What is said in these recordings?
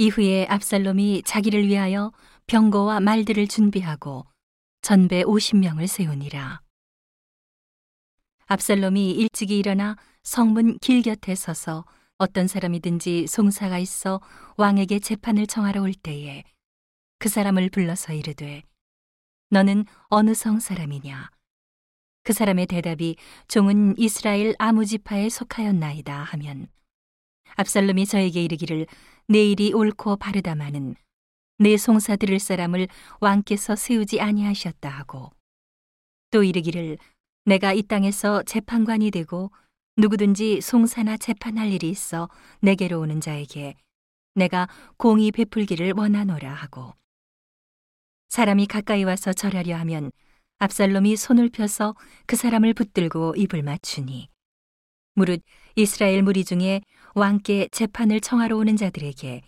이후에 압살롬이 자기를 위하여 병거와 말들을 준비하고 전배 50명을 세우니라. 압살롬이 일찍이 일어나 성문 길 곁에 서서 어떤 사람이든지 송사가 있어 왕에게 재판을 청하러 올 때에 그 사람을 불러서 이르되 너는 어느 성 사람이냐 그 사람의 대답이 종은 이스라엘 아무 지파에 속하였나이다 하면 압살롬이 저에게 이르기를 내일이 옳고 바르다마는 내 송사 들을 사람을 왕께서 세우지 아니하셨다 하고. 또 이르기를 내가 이 땅에서 재판관이 되고 누구든지 송사나 재판할 일이 있어 내게로 오는 자에게 내가 공의 베풀기를 원하노라 하고. 사람이 가까이 와서 절하려 하면 압살롬이 손을 펴서 그 사람을 붙들고 입을 맞추니 무릇 이스라엘 무리 중에 왕께 재판을 청하러 오는 자들에게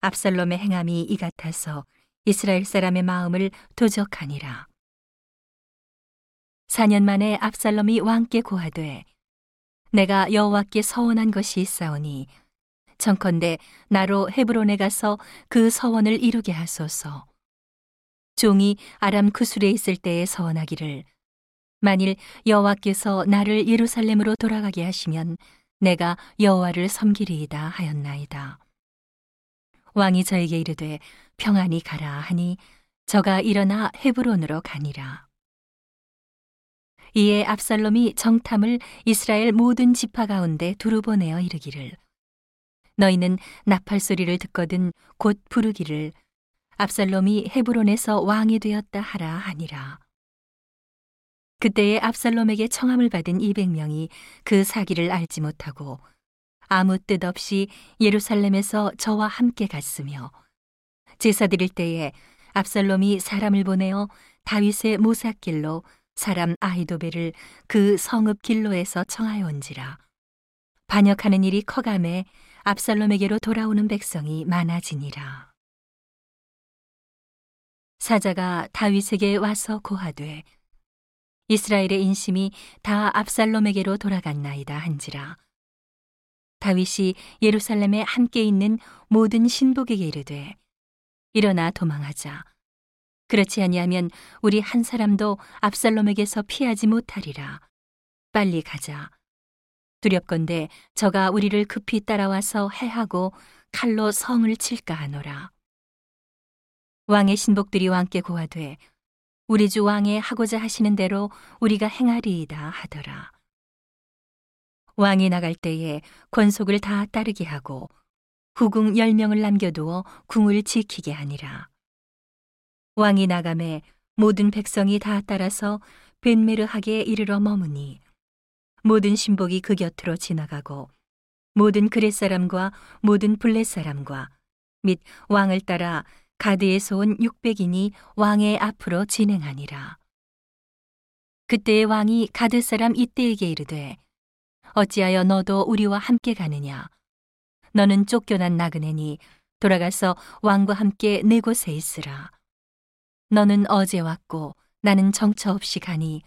압살롬의 행함이 이 같아서 이스라엘 사람의 마음을 도적하니라. 4년 만에 압살롬이 왕께 고하되 내가 여호와께 서원한 것이 있사오니 청컨대 나로 헤브론에 가서 그 서원을 이루게 하소서. 종이 아람 쿠술에 있을 때에 서원하기를 만일 여호와께서 나를 예루살렘으로 돌아가게 하시면 내가 여호와를 섬기리이다 하였나이다. 왕이 저에게 이르되 평안히 가라 하니 저가 일어나 헤브론으로 가니라. 이에 압살롬이 정탐을 이스라엘 모든 지파 가운데 두루 보내어 이르기를 너희는 나팔 소리를 듣거든 곧 부르기를 압살롬이 헤브론에서 왕이 되었다 하라 하니라. 그때에 압살롬에게 청함을 받은 200명이 그 사기를 알지 못하고 아무 뜻 없이 예루살렘에서 저와 함께 갔으며 제사 드릴 때에 압살롬이 사람을 보내어 다윗의 모삭길로 사람 아이도벨을 그 성읍 길로에서 청하여온지라 반역하는 일이 커감해 압살롬에게로 돌아오는 백성이 많아지니라. 사자가 다윗에게 와서 고하되 이스라엘의 인심이 다 압살롬에게로 돌아갔나이다 한지라. 다윗이 예루살렘에 함께 있는 모든 신복에게 이르되 일어나 도망하자. 그렇지 아니하면 우리 한 사람도 압살롬에게서 피하지 못하리라. 빨리 가자. 두렵건대 저가 우리를 급히 따라와서 해하고 칼로 성을 칠까 하노라. 왕의 신복들이 왕께 고하되 우리 주 왕의 하고자 하시는 대로 우리가 행하리이다 하더라. 왕이 나갈 때에 권속을 다 따르게 하고 후궁 열명을 남겨두어 궁을 지키게 하니라. 왕이 나감에 모든 백성이 다 따라서 벤메르하게 이르러 머무니 모든 신복이 그 곁으로 지나가고 모든 그렛 사람과 모든 블렛 사람과 및 왕을 따라 가드에서 온 600인이 왕의 앞으로 진행하니라. 그때의 왕이 가드 사람 이때에게 이르되 어찌하여 너도 우리와 함께 가느냐? 너는 쫓겨난 나그네니 돌아가서 왕과 함께 내 곳에 있으라. 너는 어제 왔고 나는 정처 없이 가니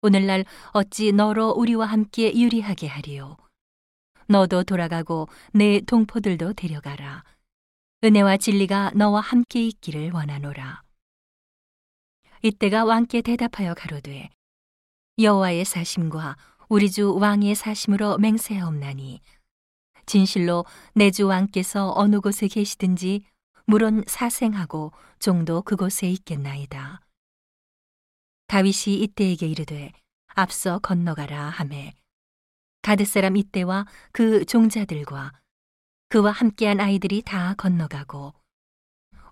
오늘날 어찌 너로 우리와 함께 유리하게 하리요? 너도 돌아가고 내 동포들도 데려가라 은혜와 진리가 너와 함께 있기를 원하노라. 이때가 왕께 대답하여 가로되 여호와의 사심과 우리 주 왕의 사심으로 맹세하옵나니 진실로 내 주 왕께서 어느 곳에 계시든지 물론 사생하고 종도 그곳에 있겠나이다. 다윗이 이때에게 이르되 앞서 건너가라 하매 가드 사람 이때와 그 종자들과 그와 함께한 아이들이 다 건너가고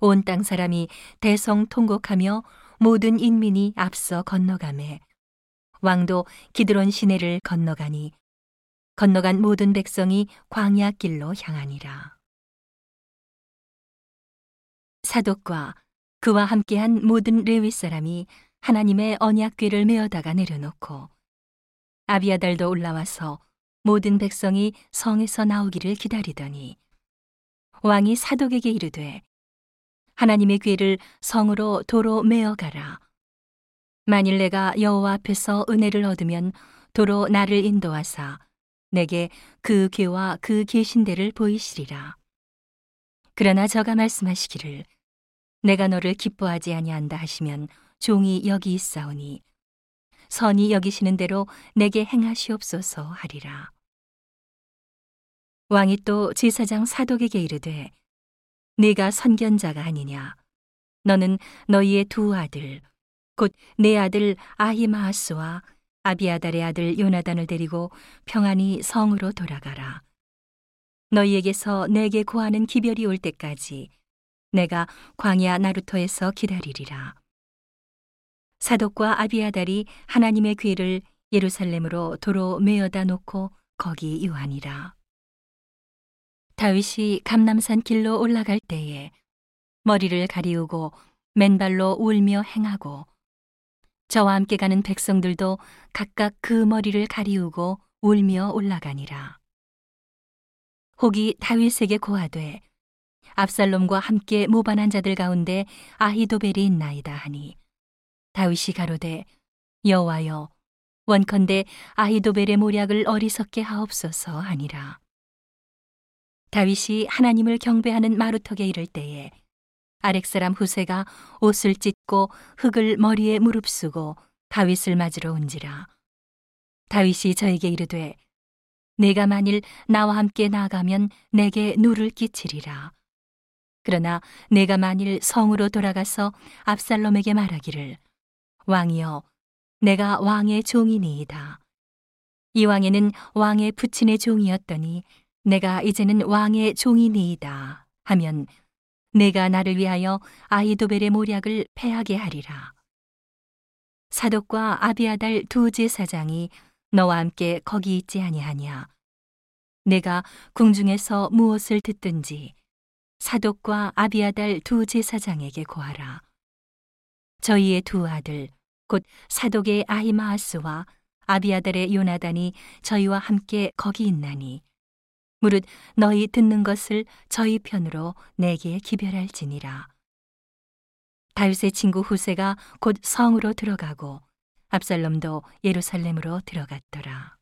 온 땅 사람이 대성통곡하며 모든 인민이 앞서 건너가매 왕도 기드론 시내를 건너가니 건너간 모든 백성이 광야 길로 향하니라. 사독과 그와 함께한 모든 레위 사람이 하나님의 언약궤를 메어다가 내려놓고 아비아달도 올라와서 모든 백성이 성에서 나오기를 기다리더니 왕이 사독에게 이르되 하나님의 괴를 성으로 도로 메어 가라. 만일 내가 여호와 앞에서 은혜를 얻으면 도로 나를 인도하사 내게 그 괴와 그 계신대를 보이시리라. 그러나 저가 말씀하시기를 내가 너를 기뻐하지 아니한다 하시면 종이 여기 있사오니 선이 여기시는 대로 내게 행하시옵소서 하리라. 왕이 또 제사장 사독에게 이르되 네가 선견자가 아니냐 너는 너희의 두 아들 곧 내 아들 아히마하스와 아비아달의 아들 요나단을 데리고 평안히 성으로 돌아가라. 너희에게서 내게 고하는 기별이 올 때까지 내가 광야 나루터에서 기다리리라. 사독과 아비아달이 하나님의 괴를 예루살렘으로 도로 메어다 놓고 거기 유하니라. 다윗이 감남산 길로 올라갈 때에 머리를 가리우고 맨발로 울며 행하고 저와 함께 가는 백성들도 각각 그 머리를 가리우고 울며 올라가니라. 혹이 다윗에게 고하되 압살롬과 함께 모반한 자들 가운데 아히도벨이 있나이다 하니 다윗이 가로되 여호와여 원컨대 아히도벨의 모략을 어리석게 하옵소서 하니라. 다윗이 하나님을 경배하는 마루턱에 이를 때에 아렉사람 후세가 옷을 찢고 흙을 머리에 무릅쓰고 다윗을 맞으러 온지라. 다윗이 저에게 이르되 내가 만일 나와 함께 나가면 내게 누를 끼치리라. 그러나 내가 만일 성으로 돌아가서 압살롬에게 말하기를 왕이여 내가 왕의 종이니이다. 이 왕에는 왕의 부친의 종이었더니 내가 이제는 왕의 종이니이다 하면 내가 나를 위하여 아이도벨의 모략을 패하게 하리라. 사독과 아비아달 두 제사장이 너와 함께 거기 있지 아니하냐. 내가 궁중에서 무엇을 듣든지 사독과 아비아달 두 제사장에게 고하라. 저희의 두 아들 곧 사독의 아히마아스와 아비아달의 요나단이 저희와 함께 거기 있나니 무릇 너희 듣는 것을 저희 편으로 내게 기별할지니라. 다윗의 친구 후세가 곧 성으로 들어가고 압살롬도 예루살렘으로 들어갔더라.